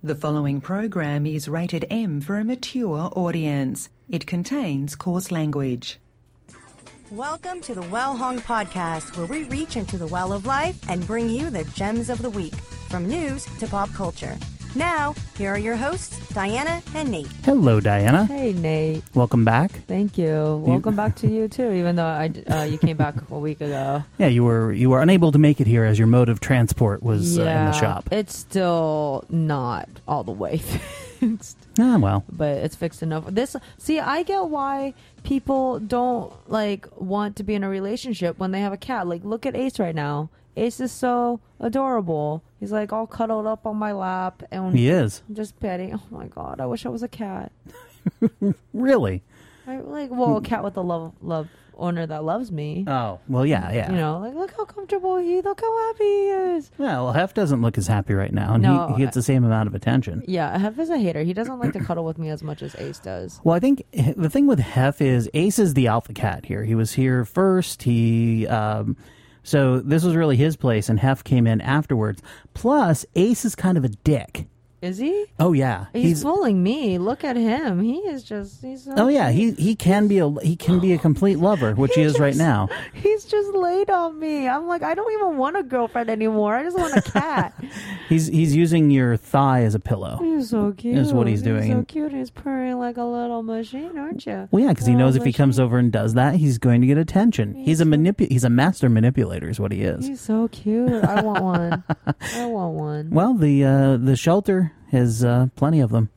The following program is rated M for a mature audience. It contains coarse language. Welcome to the Well Hung Podcast, where we reach into the well of life and bring you the gems of the week, from news to pop culture. Now, here are your hosts, Diana and Nate. Hello, Diana. Hey, Nate. Welcome back. Thank you. Welcome back to you too. Even though I uh, you came back a week ago. Yeah, you were you were unable to make it here as your mode of transport was uh, in the shop. It's still not all the way fixed, Ah, well, but it's fixed enough. This see, I get why people don't like want to be in a relationship when they have a cat. Like, look at Ace right now. Ace is so adorable. He's like all cuddled up on my lap and he is just petting. Oh my god, I wish I was a cat. really. I like well, a cat with a love love owner that loves me. Oh, well, yeah, yeah. You know, like look how comfortable he, look how happy he is. Yeah, well, Hef doesn't look as happy right now, and No, he, he gets the same amount of attention. Yeah, Hef is a hater. He doesn't like to cuddle with me as much as Ace does. Well, I think the thing with Hef is Ace is the alpha cat here. He was here first. He um, so this was really his place, and Hef came in afterwards. Plus, Ace is kind of a dick. Is he? Oh yeah, He's, fooling me. Look at him. He is just. He's. So Oh yeah, he he can be a he can be a complete lover, which he is right now. He's just laid on me. I'm like, I don't even want a girlfriend anymore. I just want a cat. He's he's using your thigh as a pillow. he's so cute. Is what he's doing. so cute. He's purring like a little machine, aren't you? Well, yeah, because he knows if he comes over and does that, he's going to get attention. He's a manipu- He's a master manipulator, is what he is. He's so cute. I want one. I want one. Well, the uh, the shelter has uh, plenty of them.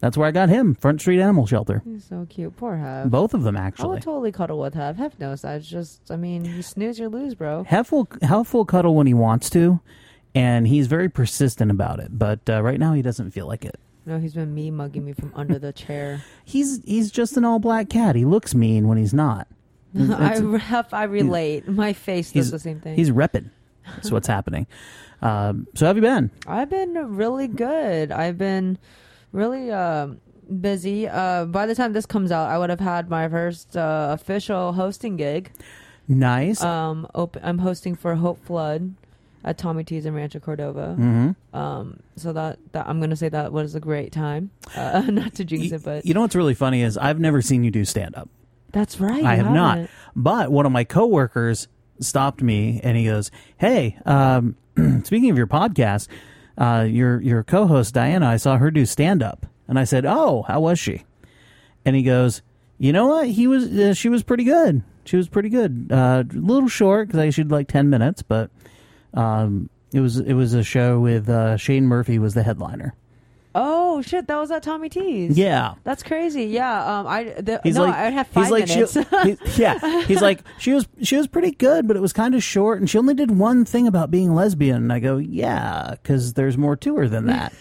That's where I got him, Front Street Animal Shelter. He's so cute. Poor Hef. Both of them, actually. I would totally cuddle with Hef. Hef knows that. It's just, I mean, you snooze, you lose, bro. Hef will, Hef will cuddle when he wants to, and he's very persistent about it. But uh, right now, he doesn't feel like it. No, he's been me mugging me from under the chair. He's he's just an all black cat. He looks mean when he's not. I Hef, I relate. My face does the same thing. He's repping. That's what's happening. Um, so, how have you been? I've been really good. I've been really um busy. Uh, by the time this comes out, I would have had my first uh, official hosting gig. Nice. Um, op- I'm hosting for Hope Flood at Tommy T's in Rancho Cordova. mm-hmm. Um, so that, that I'm gonna say that was a great time. Uh, not to jinx You, it, but you know what's really funny is I've never seen you do stand up. that's right. I have not. haven't. But one of my coworkers stopped me and he goes, "Hey, um, speaking of your podcast, uh, your your co-host Diana, I saw her do stand up." And I said, "Oh, how was she?" And he goes, "You know what? He was uh, she was pretty good. She was pretty good. Uh, a little short because I should like 10 minutes, but um, it was it was a show with uh, Shane Murphy was the headliner. Oh shit, that was at Tommy T's. Yeah. That's crazy. Yeah. Um. I. The, He's no, like, I'd have five he's like, minutes. She, he- yeah, he's like, she was, she was pretty good, but it was kind of short, and she only did one thing about being lesbian. And I go, yeah, because there's more to her than that.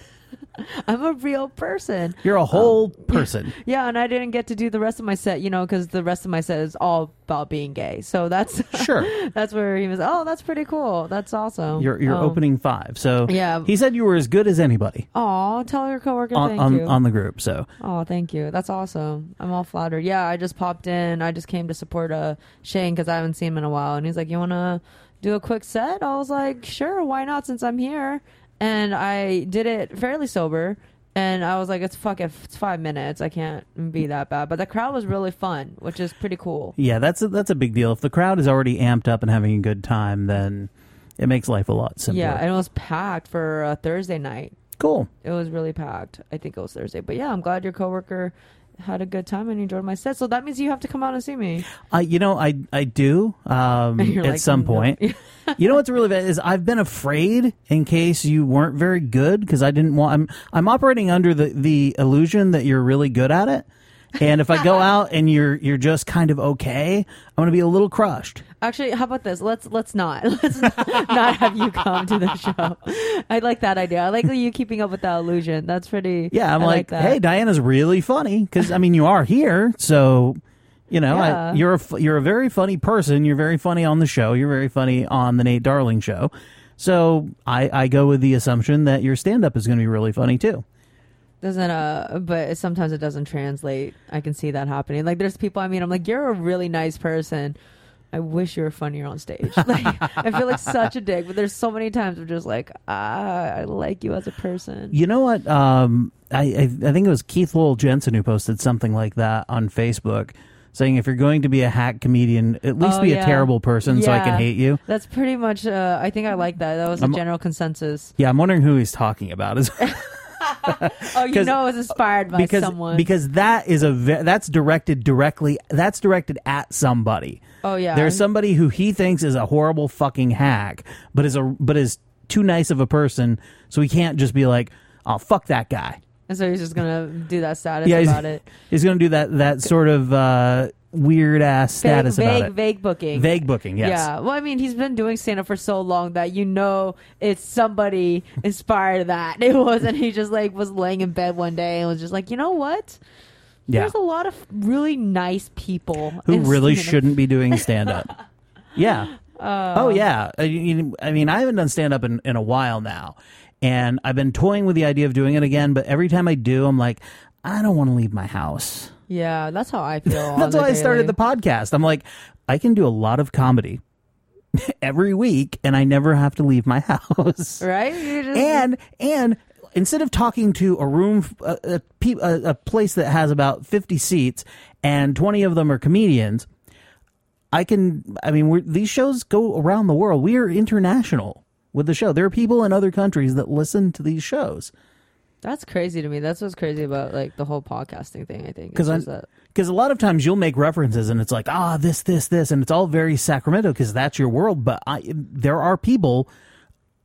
I'm a real person. You're a whole person. Yeah, and I didn't get to do the rest of my set, you know, because the rest of my set is all about being gay. So that's Sure, that's where he was. Oh, that's pretty cool. That's awesome. you're you're oh. opening five. So Yeah. he said you were as good as anybody Aw, tell your coworker on thank on, you. on the group. So Oh, thank you. That's awesome. I'm all flattered. Yeah, I just popped in. I just came to support uh, Shane because I haven't seen him in a while. And he's like, You want to do a quick set? I was like, Sure, why not since I'm here? And I did it fairly sober. And I was like, It's fuck it. It's five minutes. I can't be that bad. But the crowd was really fun, which is pretty cool. yeah, that's a, that's a big deal. If the crowd is already amped up and having a good time, then it makes life a lot simpler. Yeah, and it was packed for a Thursday night. cool. It was really packed. I think it was Thursday. But yeah, I'm glad your coworker had a good time and enjoyed my set. So that means you have to come out and see me. I, you know, I I do um, at like, some "No." point. you know what's really bad is I've been afraid in case you weren't very good because I didn't want. I'm I'm operating under the the illusion that you're really good at it, and if I go out and you're you're just kind of okay, I'm going to be a little crushed. Actually, how about this? Let's let's not let's not, have you come to the show. I like that idea. I like you keeping up with that illusion. That's pretty. Yeah, I'm I like, that. hey, Diana's really funny because I mean you are here, so you know I, you're a you're a very funny person. You're very funny on the show. You're very funny on the Nate Darling show. So I I go with the assumption that your stand up is going to be really funny too. doesn't uh but sometimes it doesn't translate i can see that happening like there's people i mean i'm like you're a really nice person I wish you were funnier on stage. Like I feel like such a dick, but there's so many times I'm just like, ah, I like you as a person. You know what? Um, I, I I think it was Keith Lowell Jensen who posted something like that on Facebook, saying if you're going to be a hack comedian, at least Oh, be yeah. a terrible person so I can hate you. That's pretty much. Uh, I think I like that. That was a general consensus. Yeah, I'm wondering who he's talking about. Is Oh, you know, it was inspired by because someone. because that is a ve- that's directed directly that's directed at somebody. Oh yeah, There's somebody who he thinks is a horrible fucking hack, but is a but is too nice of a person, so he can't just be like, "Oh, fuck that guy." and so he's just gonna do that status Yeah, about it. He's going to do that that sort of uh, weird ass status vague, about vague, it. vague booking. Vague booking, yes. Yeah. Well, I mean, he's been doing stand up for so long that you know it's somebody inspired that. It wasn't he just like was laying in bed one day and was just like, you know what? Yeah. There's a lot of really nice people Who really shouldn't be doing stand up. yeah. oh, oh yeah. Uh, I, you- I mean, I haven't done stand up in, in a while now, and I've been toying with the idea of doing it again. But every time I do, I'm like, I don't want to leave my house. Yeah, that's how I feel. That's why I started the podcast. I'm like, I can do a lot of comedy every week, and I never have to leave my house. right. Just- and and instead of talking to a room a, a, a, place that has about 50 seats and 20 of them are comedians i can i mean we're, these shows go around the world we are international with the show there are people in other countries that listen to these shows that's crazy to me. That's what's crazy about like the whole podcasting thing. I think because It's just that- because a lot of times you'll make references and it's like ah this this this and it's all very Sacramento because that's your world. But I there are people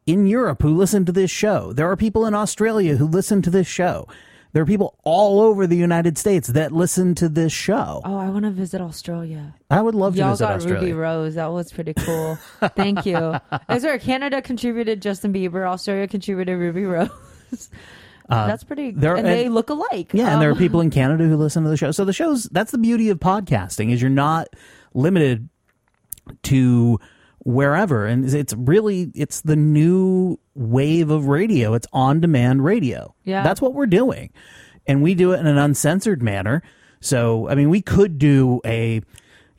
in Europe who listen to this show. There are people in Australia who listen to this show. There are people all over the United States that listen to this show. Oh, I want to visit Australia. I would love to visit. Y'all got Australia. Ruby Rose. That was pretty cool. Thank you. Is there Canada contributed Justin Bieber? Australia contributed Ruby Rose. That's pretty. Uh, there- and they look alike. Yeah, and there are Um, people in Canada who listen to the show. So the shows that's the beauty of podcasting is you're not limited to wherever and it's really it's the new wave of radio. It's on demand radio. Yeah. That's what we're doing. And we do it in an uncensored manner. So I mean we could do a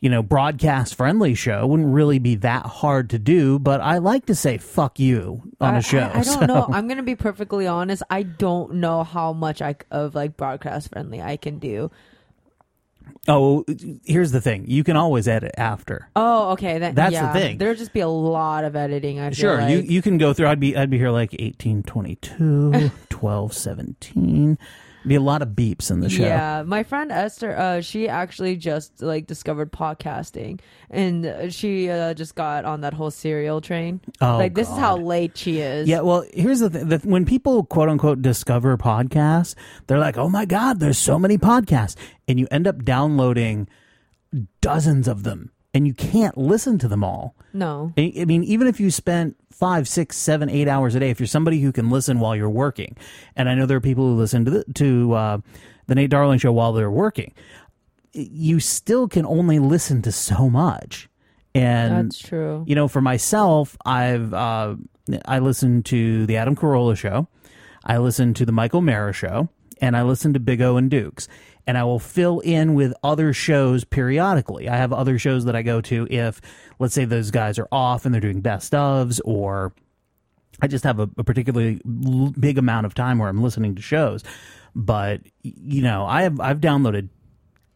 you know, broadcast friendly show wouldn't really be that hard to do, but I like to say fuck you on I, a show. I, I don't so- know. I'm gonna be perfectly honest. I don't know how much I of like broadcast friendly I can do. Oh, here's the thing. You can always edit after. Oh, okay. That, That's the thing. There'd just be a lot of editing. I Sure, you like. you can go through. I'd be I'd be here like 1822, 1217. Be a lot of beeps in the show. Yeah, my friend Esther, uh, she actually just like discovered podcasting, and uh, she uh, just got on that whole serial train. Oh, like this is how late she is. Yeah, well, here's the thing. The, when people quote unquote discover podcasts, they're like, "Oh my god, there's so many podcasts." And you end up downloading dozens of them, and you can't listen to them all. No. I I mean, even if you spent five, six, seven, eight hours a day, if you're somebody who can listen while you're working, and I know there are people who listen to the, to uh, the Nate Darling show while they're working, you still can only listen to so much. And That's true. you know, for myself, I've uh, I listen to the Adam Carolla show, I listen to the Michael Mara show, and I listen to Big O and Dukes. And I will fill in with other shows periodically. I have other shows that I go to if, let's say, those guys are off and they're doing best ofs, or I just have a, a particularly big amount of time where I'm listening to shows. But you know, I have I've downloaded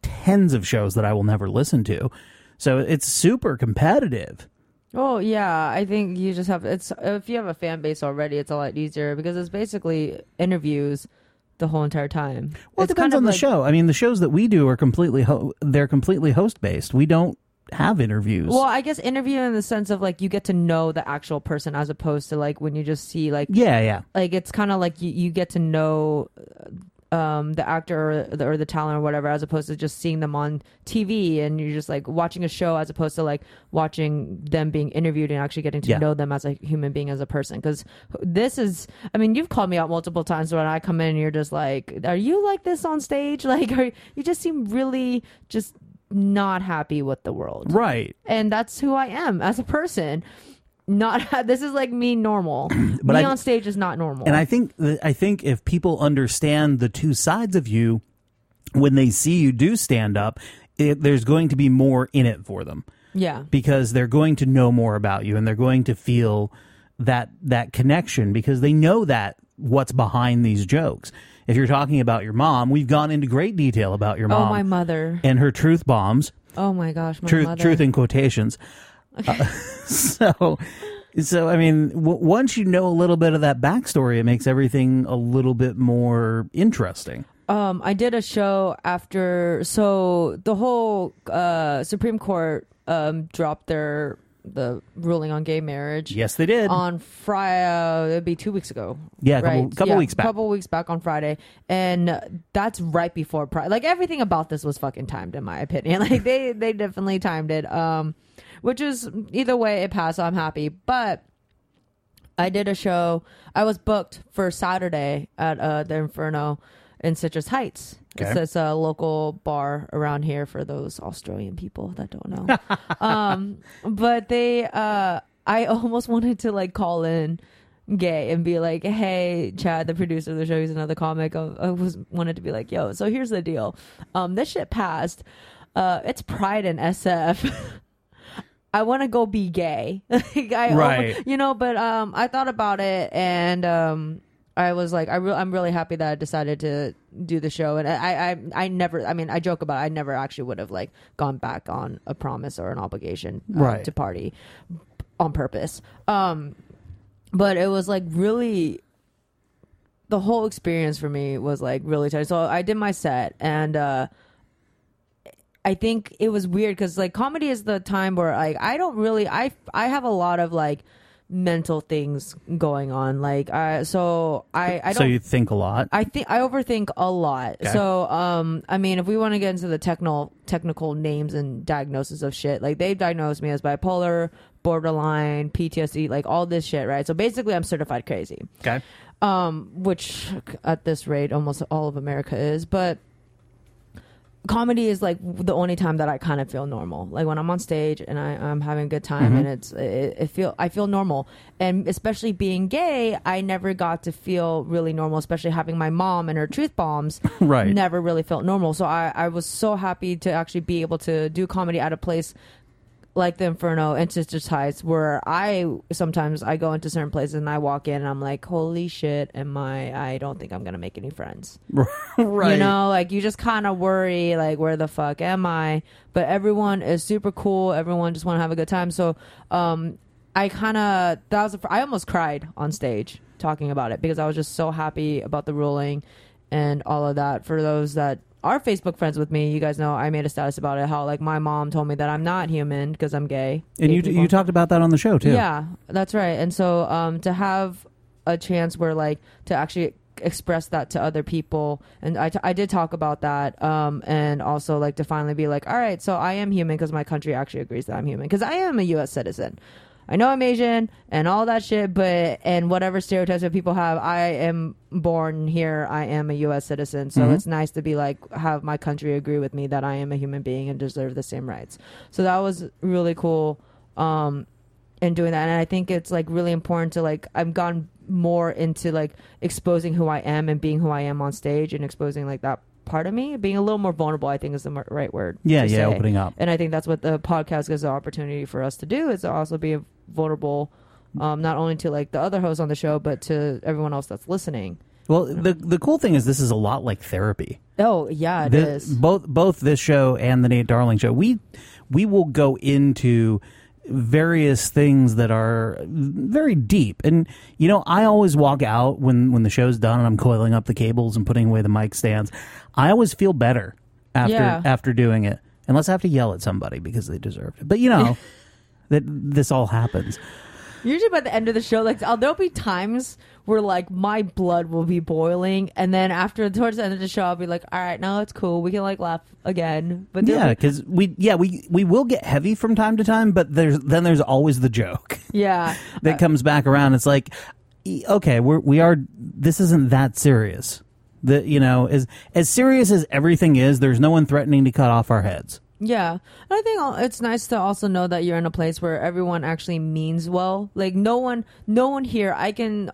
tens of shows that I will never listen to, so it's super competitive. Oh yeah, I think you just have it's if you have a fan base already, it's a lot easier because it's basically interviews the whole entire time. Well, it's it depends kind of on the like- show. I mean, the shows that we do are completely ho- they're completely host based. We don't have interviews. Well, I guess interview in the sense of like you get to know the actual person as opposed to like when you just see like yeah, yeah. like it's kind of like you, you get to know um the actor or the, or the talent or whatever as opposed to just seeing them on TV and you're just like watching a show as opposed to like watching them being interviewed and actually getting to Yeah. know them as a human being as a person because this is I mean you've called me out multiple times when I come in and you're just like are you like this on stage like are you just seem really just not happy with the world Right. and that's who I am as a person. Not this is like me normal. But me I- on stage is not normal. And I think I think if people understand the two sides of you when they see you do stand up, it, there's going to be more in it for them. Yeah. because they're going to know more about you and they're going to feel that that connection because they know that what's behind these jokes. If you're talking about your mom, we've gone into great detail about your mom Oh, mom my mother. and her truth bombs, Oh my gosh, my truth mother. truth in quotations. So so I mean, w- once you know a little bit of that backstory, it makes everything a little bit more interesting. Um, I did a show after, so the whole uh, Supreme Court um, dropped their the ruling on gay marriage. Yes, they did. On Friday, it'd be two weeks ago. Yeah, a couple- right? couple weeks back. A couple weeks back on Friday, and that's right before Pride. Like everything about this was fucking timed, in my opinion. Like they they definitely timed it. Um, which is either way it passed. So I'm happy, but. I did a show. I was booked for Saturday at uh, the Inferno in Citrus Heights. Okay. It's this uh, local bar around here for those Australian people that don't know. um, but they, uh, I almost wanted to like call in gay and be like, "Hey, Chad, the producer of the show, he's another comic." I, I was wanted to be like, "Yo, so here's the deal. Um, this shit passed. Uh, it's Pride in SF." I want to go be gay. like I, Right. you know, but um, I thought about it and um, I was like, I re- I'm really happy that I decided to do the show. And I, I, I never, I mean, I joke about, it, I never actually would have like gone back on a promise or an obligation um, Right. to party on purpose. Um, but it was like really the whole experience for me was like really tight. So I did my set and uh I think it was weird because like comedy is the time where like I don't really I I have a lot of like mental things going on like I so I I don't so you think a lot. I think I overthink a lot. Okay. So, um, I mean, if we want to get into the technical technical names and diagnosis of shit, like they diagnosed me as bipolar, borderline, PTSD, like all this shit, right? So basically, I'm certified crazy, Okay. um, which at this rate, almost all of America is. But comedy is like the only time that I kind of feel normal. Like when I'm on stage and I, I'm having a good time Mhm. and it's it, it feel I feel normal. And especially being gay, I never got to feel really normal. Especially having my mom and her truth bombs, Right. Never really felt normal. So I I was so happy to actually be able to do comedy at a place like the Inferno and Citrus Heights, where I sometimes I go into certain places and I walk in and I'm like, holy shit, am I? I don't think I'm gonna make any friends. right. You know, like you just kind of worry, like, where the fuck am I? But everyone is super cool. Everyone just want to have a good time. So, um, I kind of that was I almost cried on stage talking about it because I was just so happy about the ruling and all of that. For those that are Facebook friends with me, you guys know I made a status about it. How like my mom told me that I'm not human because I'm gay. And Gay you people. you talked about that on the show too. Yeah, that's right. And so um, to have a chance where like to actually express that to other people and I, t- I did talk about that um and also like to finally be like all right so i am human because my country actually agrees that i'm human because i am a u.s citizen i know i'm asian and all that shit but and whatever stereotypes that people have i am born here i am a u.s citizen so Mhm. it's nice to be like have my country agree with me that i am a human being and deserve the same rights so that was really cool um in doing that and i think it's like really important to like i've gone more into like exposing who i am and being who i am on stage and exposing like that part of me being a little more vulnerable i think is the right word Yeah, yeah, say. opening up. and i think that's what the podcast gives the opportunity for us to do is to also be vulnerable um, not only to like the other hosts on the show but to everyone else that's listening Well, the the cool thing is this is a lot like therapy. oh yeah it Thi- is. both both this show and the Nate Darling show. We we will go into various things that are very deep. And you know, I always walk out when when the show's done and I'm coiling up the cables and putting away the mic stands. I always feel better after Yeah. after doing it. Unless I have to yell at somebody because they deserved it. But you know, that this all happens. Usually by the end of the show, like I'll, there'll be times where like my blood will be boiling, and then after towards the end of the show, I'll be like, "All right, now it's cool. We can like laugh again." But Yeah, be- because we yeah we we will get heavy from time to time, but there's then there's always the joke yeah, that comes back around. It's like, okay, we're we are. This isn't that serious. The you know as as serious as everything is. There's no one threatening to cut off our heads. Yeah. And I think it's nice to also know that you're in a place where everyone actually means well. Like no one, no one here. I can,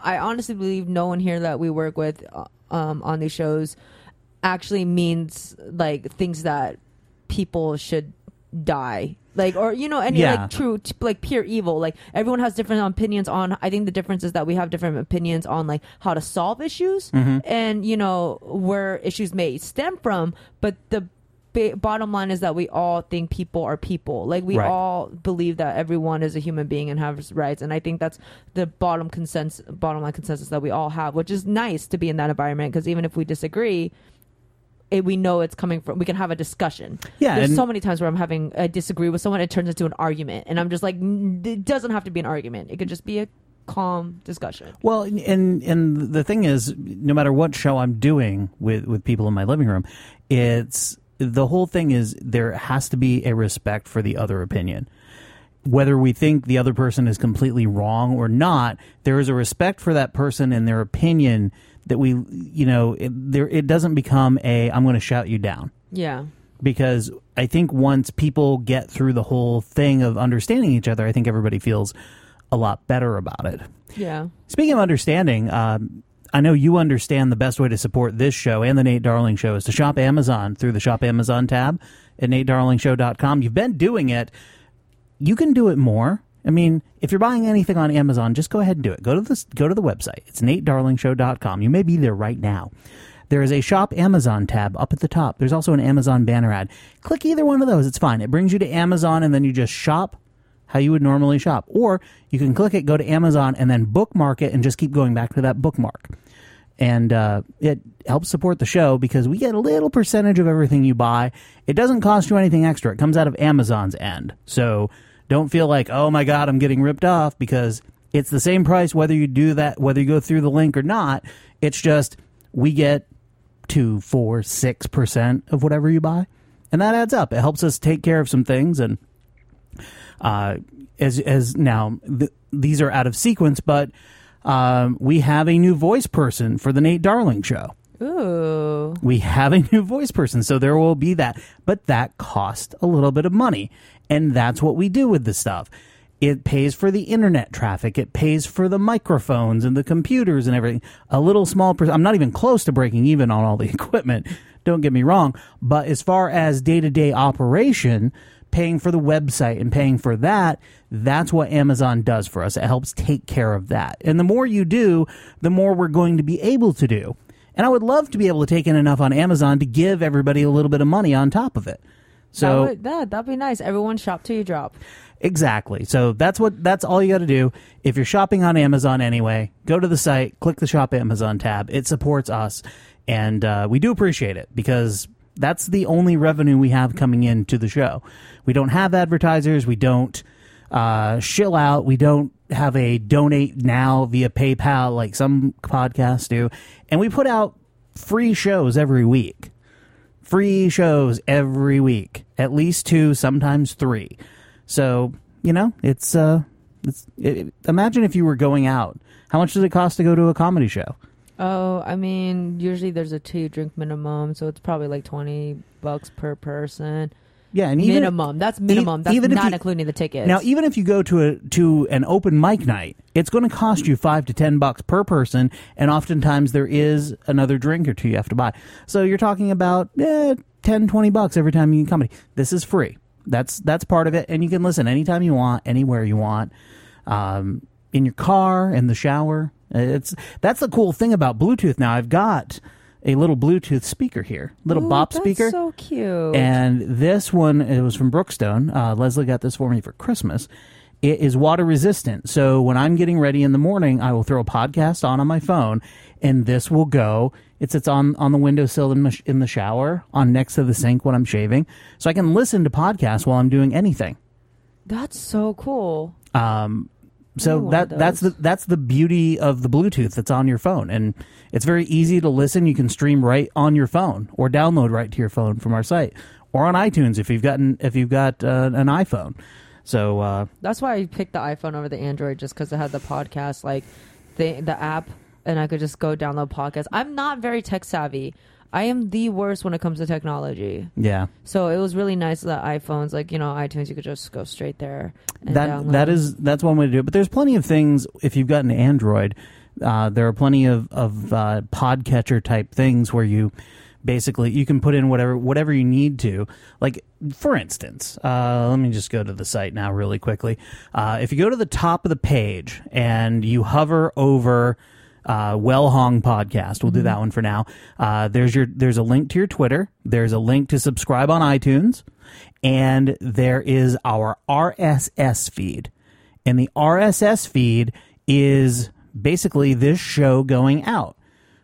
I honestly believe no one here that we work with uh, um, on these shows actually means like things that people should die like or you know any Yeah. like true t- like pure evil like everyone has different opinions on i think the difference is that we have different opinions on like how to solve issues Mm-hmm. and you know where issues may stem from but the ba- bottom line is that we all think people are people. Like we Right. all believe that everyone is a human being and has rights and i think that's the bottom consensus bottom line consensus that we all have which is nice to be in that environment because even if we disagree it, we know it's coming from we can have a discussion. Yeah, there's so many times where i'm having i disagree with someone it turns into an argument and i'm just like it doesn't have to be an argument. It could just be a calm discussion. Well, and and the thing is, no matter what show I'm doing with with people in my living room, it's the whole thing is there has to be a respect for the other opinion. Whether we think the other person is completely wrong or not, there is a respect for that person and their opinion that we, you know, it, there it doesn't become a I'm going to shout you down yeah because I think once people get through the whole thing of understanding each other, I think everybody feels a lot better about it. yeah Speaking of understanding, um, I know you understand the best way to support this show and the Nate Darling Show is to shop Amazon through the Shop Amazon tab at natedarlingshow.com. You've been doing it. You can do it more. I mean, if you're buying anything on Amazon, just go ahead and do it. Go to the go to the website. It's natedarlingshow.com. You may be there right now. There is a Shop Amazon tab up at the top. There's also an Amazon banner ad. Click either one of those. It's fine. It brings you to Amazon and then you just shop how you would normally shop. Or you can click it, go to Amazon, and then bookmark it and just keep going back to that bookmark. And uh, it helps support the show because we get a little percentage of everything you buy. It doesn't cost you anything extra. It comes out of Amazon's end. So don't feel like, oh my God, I'm getting ripped off because it's the same price whether you do that, whether you go through the link or not. It's just we get two, four, six percent of whatever you buy. And that adds up. It helps us take care of some things and uh, as as now th- these are out of sequence, but um, we have a new voice person for the Nate Darling show. ooh We have a new voice person, so there will be that, but that cost a little bit of money, and that's what we do with this stuff. It pays for the internet traffic. It pays for the microphones and the computers and everything. A little small. Per- I'm not even close to breaking even on all the equipment. Don't get me wrong. But as far as day to day operation, paying for the website and paying for that, that's what Amazon does for us. It helps take care of that. And the more you do, the more we're going to be able to do. And I would love to be able to take in enough on Amazon to give everybody a little bit of money on top of it. So that would, that, that'd be nice everyone shop till you drop Exactly. So that's what that's all you got to do. If you're shopping on Amazon anyway, go to the site, click the Shop Amazon tab. It supports us, and uh, we do appreciate it because that's the only revenue we have coming into the show. We don't have advertisers. We don't uh, shill out. We don't have a donate now via PayPal like some podcasts do, and we put out free shows every week free shows every week, at least two, sometimes three. So you know, it's uh, it's it, imagine if you were going out. How much does it cost to go to a comedy show? Oh i mean usually there's a two drink minimum so it's probably like 20 bucks per person Yeah, and even minimum that's minimum that's even not you- including the tickets now, even if you go to a to an open mic night, it's going to cost you five to ten bucks per person, and oftentimes there is another drink or two you have to buy. So you're talking about eh, 10, 20 bucks every time you comedy. This is free. That's that's part of it, and you can listen anytime you want, anywhere you want, um, in your car, in the shower. It's that's the cool thing about Bluetooth. Now I've got a little Bluetooth speaker here, little Ooh, bop that's speaker. so cute And this one, it was from Brookstone. Uh, Leslie got this for me for Christmas. It is water resistant. So when I'm getting ready in the morning, I will throw a podcast on on my phone, and this will go. It sits on, on the windowsill in, sh- in the shower, on next to the sink when I'm shaving. So I can listen to podcasts while I'm doing anything. that's so cool So that that's the that's the beauty of the Bluetooth that's on your phone, and it's very easy to listen. You can stream right on your phone or download right to your phone from our site or on iTunes if you've gotten if you've got uh, an iPhone. So uh, That's why I picked the iPhone over the Android, just because it had the podcast, like the the app, and I could just go download podcasts. I'm not very tech savvy. I am the worst when it comes to technology. yeah, So it was really nice that iPhones, like you know, iTunes, you could just go straight there. And that download. that is that's one way to do it. But there's plenty of things if you've got an Android. Uh, there are plenty of of uh, podcatcher type things where you basically you can put in whatever whatever you need to like for instance uh, let me just go to the site now really quickly uh, if you go to the top of the page and you hover over uh, well hong podcast. We'll do that one for now. Uh, there's your there's a link to your twitter. There's a link to subscribe on itunes. And there is our rss feed. And the rss feed is basically this show going out.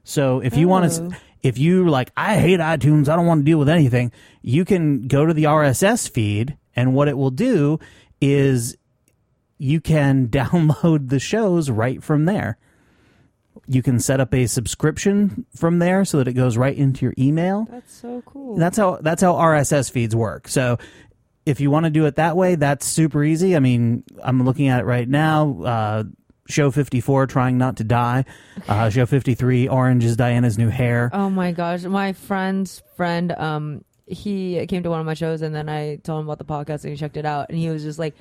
So if you want to Oh. if you like, I hate iTunes, I don't want to deal with anything, you can go to the RSS feed, and what it will do is you can download the shows right from there. You can set up a subscription from there so that it goes right into your email. That's so cool. That's how that's how RSS feeds work. So if you want to do it that way, that's super easy. I mean, I'm looking at it right now. Uh, show 54, trying not to die. Uh, show 53, Orange is Diana's new hair. Oh my gosh, my friend's friend, um, he came to one of my shows and then I told him about the podcast and he checked it out and he was just like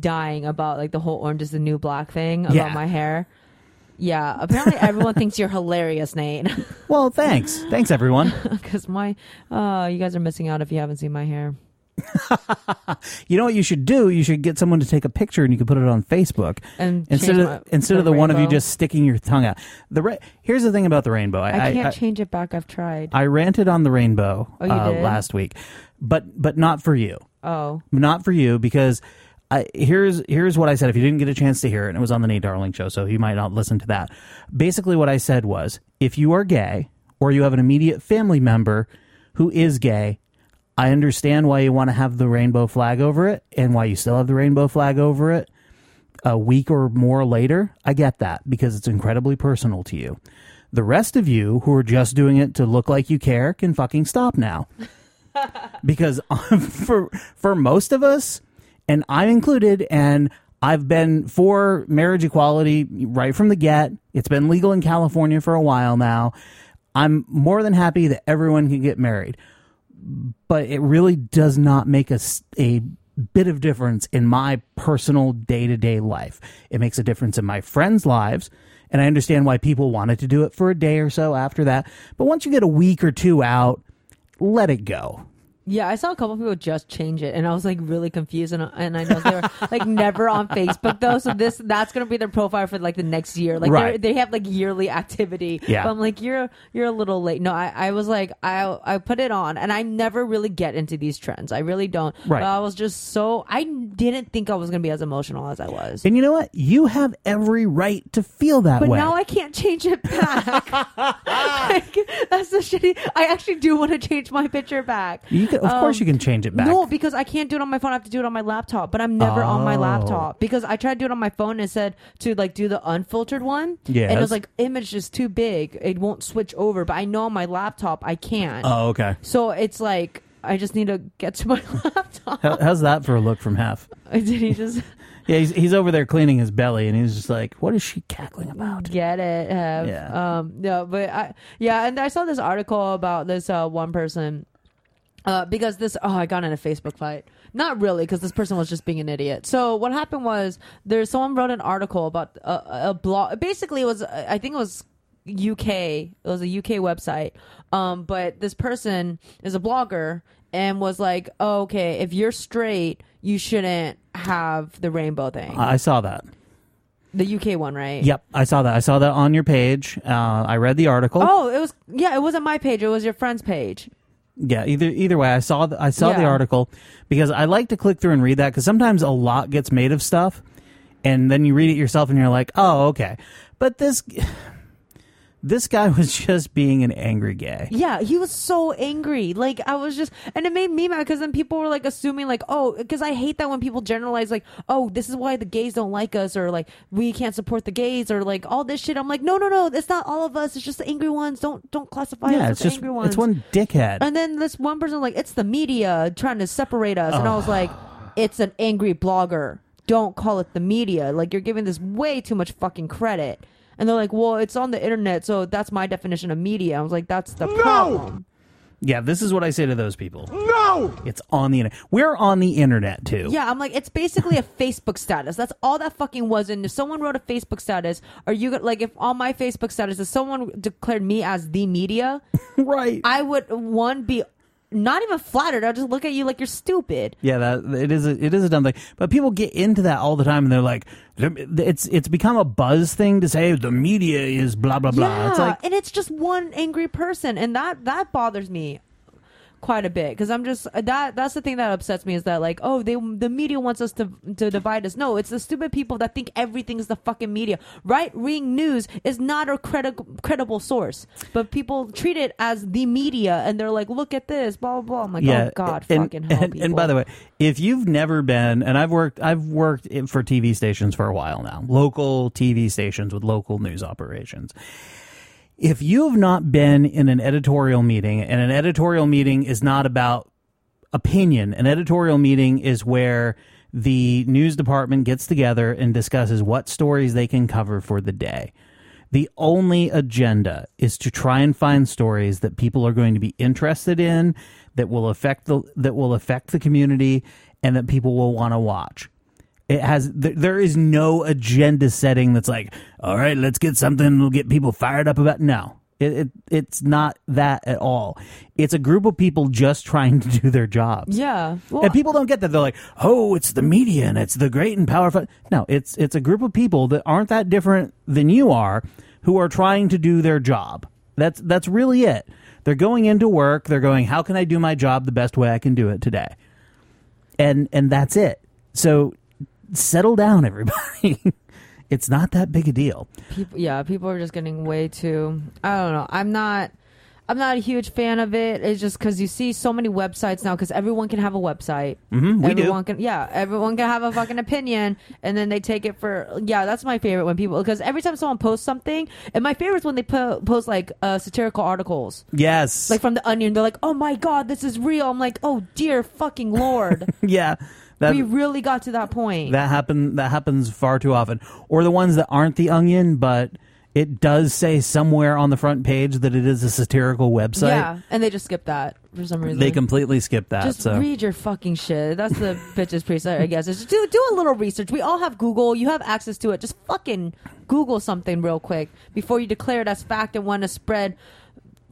dying about like the whole orange is the new black thing about Yeah. my hair. Yeah, apparently everyone thinks you're hilarious, Nate. Well, thanks. Thanks, everyone. Because my, uh, you guys are missing out if you haven't seen my hair. You know what you should do? You should get someone to take a picture and you can put it on Facebook And instead of my- instead of the one of you just sticking your tongue out. The ra- here's the thing about the rainbow. I, can't I, change it back. I've tried. I ranted on the rainbow Oh, uh, last week, but but not for you. oh, not for you because I, here's here's what I said. If you didn't get a chance to hear it, and it was on the Nate Darling show, so you might not listen to that. Basically, what I said was, if you are gay or you have an immediate family member who is gay, I understand why you want to have the rainbow flag over it, and why you still have the rainbow flag over it a week or more later. I get that because it's incredibly personal to you. The rest of you who are just doing it to look like you care can fucking stop now because for for most of us, and I'm included, and I've been for marriage equality right from the get. It's been legal in California for a while now. I'm more than happy that everyone can get married, but it really does not make a, a bit of difference in my personal day to day life. It makes a difference in my friends' lives. And I understand why people wanted to do it for a day or so after that. But once you get a week or two out, let it go. Yeah, I saw a couple people just change it, and I was like really confused. And, and I know they were like never on Facebook though, so this that's gonna be their profile for like the next year. Like Right. they they have like yearly activity. Yeah. but I'm like you're you're a little late. No, I, I was like I I put it on, and I never really get into these trends. I really don't. Right. But I was just so I didn't think I was gonna be as emotional as I was. And you know what? You have every right to feel that But way. But now I can't change it back. like, that's the shitty. I actually do want to change my picture back. you can, of course, you can change it back. Um, No, because I can't do it on my phone. I have to do it on my laptop. But I'm never on my Oh. laptop because I tried to do it on my phone and it said to like do the unfiltered one. Yeah, and it was like image is too big. It won't switch over. But I know on my laptop I can. Oh, okay. so it's like I just need to get to my laptop. How, how's that for a look from Hef? Did he just Yeah, he's, he's over there cleaning his belly, and he's just like, "What is she cackling about?" get it? Have. Yeah. Um. No, but I yeah, and I saw this article about this uh, one person. Uh, because this, oh, I got in a Facebook fight. Not really, because this person was just being an idiot. So what happened was there's someone wrote an article about a, a blog. Basically, it was I think it was UK. It was a UK website. Um, but this person is a blogger and was like, oh, okay, if you're straight, you shouldn't have the rainbow thing. I saw that. the UK one, right? Yep, I saw that. I saw that on your page. Uh, I read the article. Oh, it was yeah. It wasn't my page. It was your friend's page. Yeah, either either way, I saw the, I saw the article because I like to click through and read that because sometimes a lot gets made of stuff, and then you read it yourself and you're like, oh, okay. But this this guy was just being an angry gay. Yeah, he was so angry. Like I was just, and it made me mad because then people were like assuming like, oh, because I hate that when people generalize like, oh, this is why the gays don't like us, or like we can't support the gays, or like all this shit. I'm like, no, no, no, it's not all of us. It's just the angry ones. Don't don't classify yeah, us it's as just angry ones. it's one dickhead. And then this one person like, it's the media trying to separate us, and I was like, it's an angry blogger. Don't call it the media. Like you're giving this way too much fucking credit. And they're like, well, it's on the internet, so that's my definition of media. I was like, that's the problem. yeah, this is what I say to those people. No! No! It's on the internet. We're on the internet too. Yeah, I'm like, it's basically a Facebook status. That's all that fucking was. And if someone wrote a Facebook status, are you like, if on my Facebook status, if someone declared me as the media, right. I would one be not even flattered. I'll just look at you like you're stupid. Yeah, that it is a it is a dumb thing. But people get into that all the time, and they're like, it's it's become a buzz thing to say the media is blah blah blah. Yeah, It's like and it's just one angry person, and that that bothers me quite a bit because I'm just uh, that that's the thing that upsets me is that like oh they the media wants us to to divide us. No, it's the stupid people that think everything's the fucking media. Right wing news is not a credi- credible source, but people treat it as the media, and they're like, look at this, blah blah blah. I'm like, oh god, and, fucking hell, and, and by the way, if you've never been, and I've worked, I've worked for TV stations for a while now, local TV stations with local news operations. If you have not been in an editorial meeting, and an editorial meeting is not about opinion, an editorial meeting is where the news department gets together and discusses what stories they can cover for the day. The only agenda is to try and find stories that people are going to be interested in, that will affect the that will affect the community, and that people will want to watch. It has th- there is no agenda setting that's like, all right, let's get something we'll get people fired up about. No, it, it it's not that at all. It's a group of people just trying to do their jobs. yeah, well, And people don't get that. They're like, "Oh, it's the media and it's the great and powerful." No, it's it's a group of people that aren't that different than you are, who are trying to do their job. That's that's really it. They're going into work. They're going, "How can I do my job the best way I can do it today?" And and that's it. So settle down, everybody. it's not that big a deal. people yeah people are just getting way too i don't know i'm not i'm not a huge fan of it it's just because you see so many websites now because everyone can have a website Mhm, we do. can yeah everyone can have a fucking opinion and then they take it for yeah that's my favorite when people because every time someone posts something and my favorite is when they po- post like uh, satirical articles Yes. like from the onion they're like oh my god this is real i'm like oh dear fucking lord yeah. That, we really got to that point That happen that happens far too often. Or the ones that aren't the onion, but it does say somewhere on the front page that it is a satirical website. yeah and they just skip that for some reason They completely skip that. Just so read your fucking shit. That's the bitch's priest, I guess. Just do do a little research. We all have Google. You have access to it. Just fucking Google something real quick before you declare it as fact and want to spread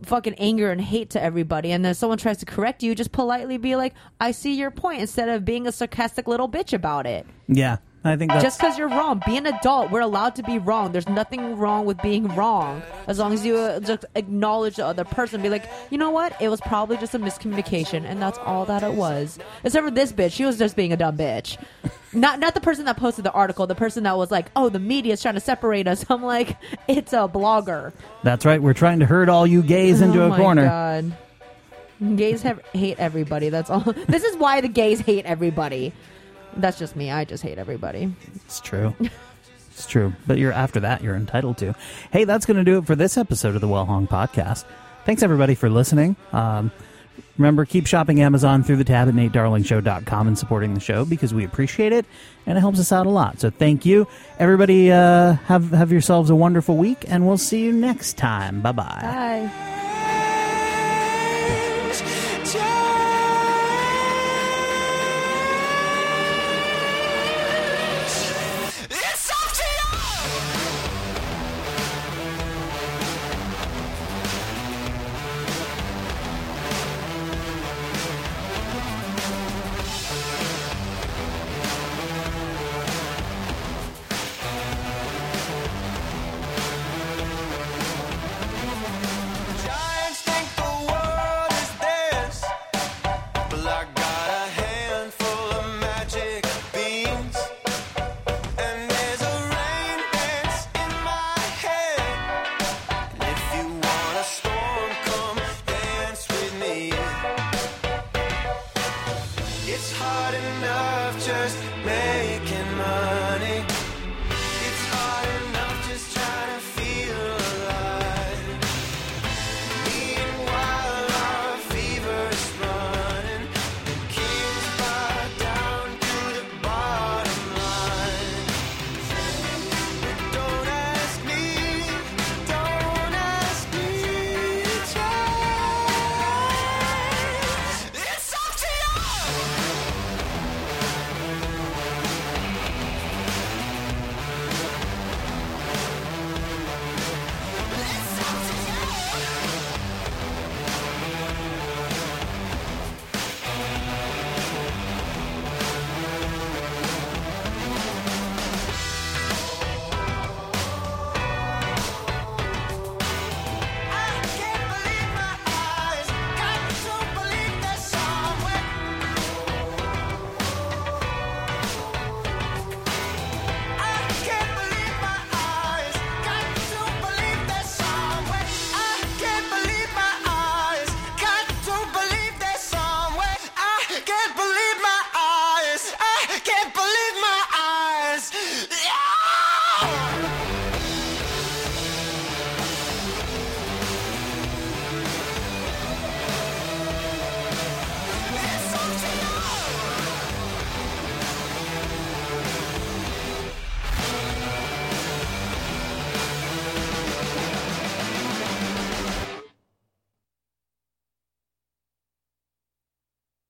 fucking anger and hate to everybody. And then someone tries to correct you, just politely be like, "I see your point," instead of being a sarcastic little bitch about it. yeah, I think that's Just because you're wrong, be an adult. We're allowed to be wrong. There's nothing wrong with being wrong as long as you uh, just acknowledge the other person. Be like, you know what? It was probably just a miscommunication, and that's all that it was. Except for this bitch, she was just being a dumb bitch. Not not the person that posted the article. The person that was like, oh, the media's trying to separate us. I'm like, it's a blogger. that's right. We're trying to herd all you gays into oh a my corner. God. Gays have, hate everybody. That's all. This is why the gays hate everybody. That's just me. I just hate everybody. It's true. It's true. But you're after that, you're entitled to. Hey, that's going to do it for this episode of the Well Hung Podcast. Thanks everybody for listening. Um, remember, keep shopping Amazon through the tab at natedarlingshow.com and supporting the show because we appreciate it and it helps us out a lot. So thank you. Everybody uh, have have yourselves a wonderful week and we'll see you next time. Bye-bye. Bye.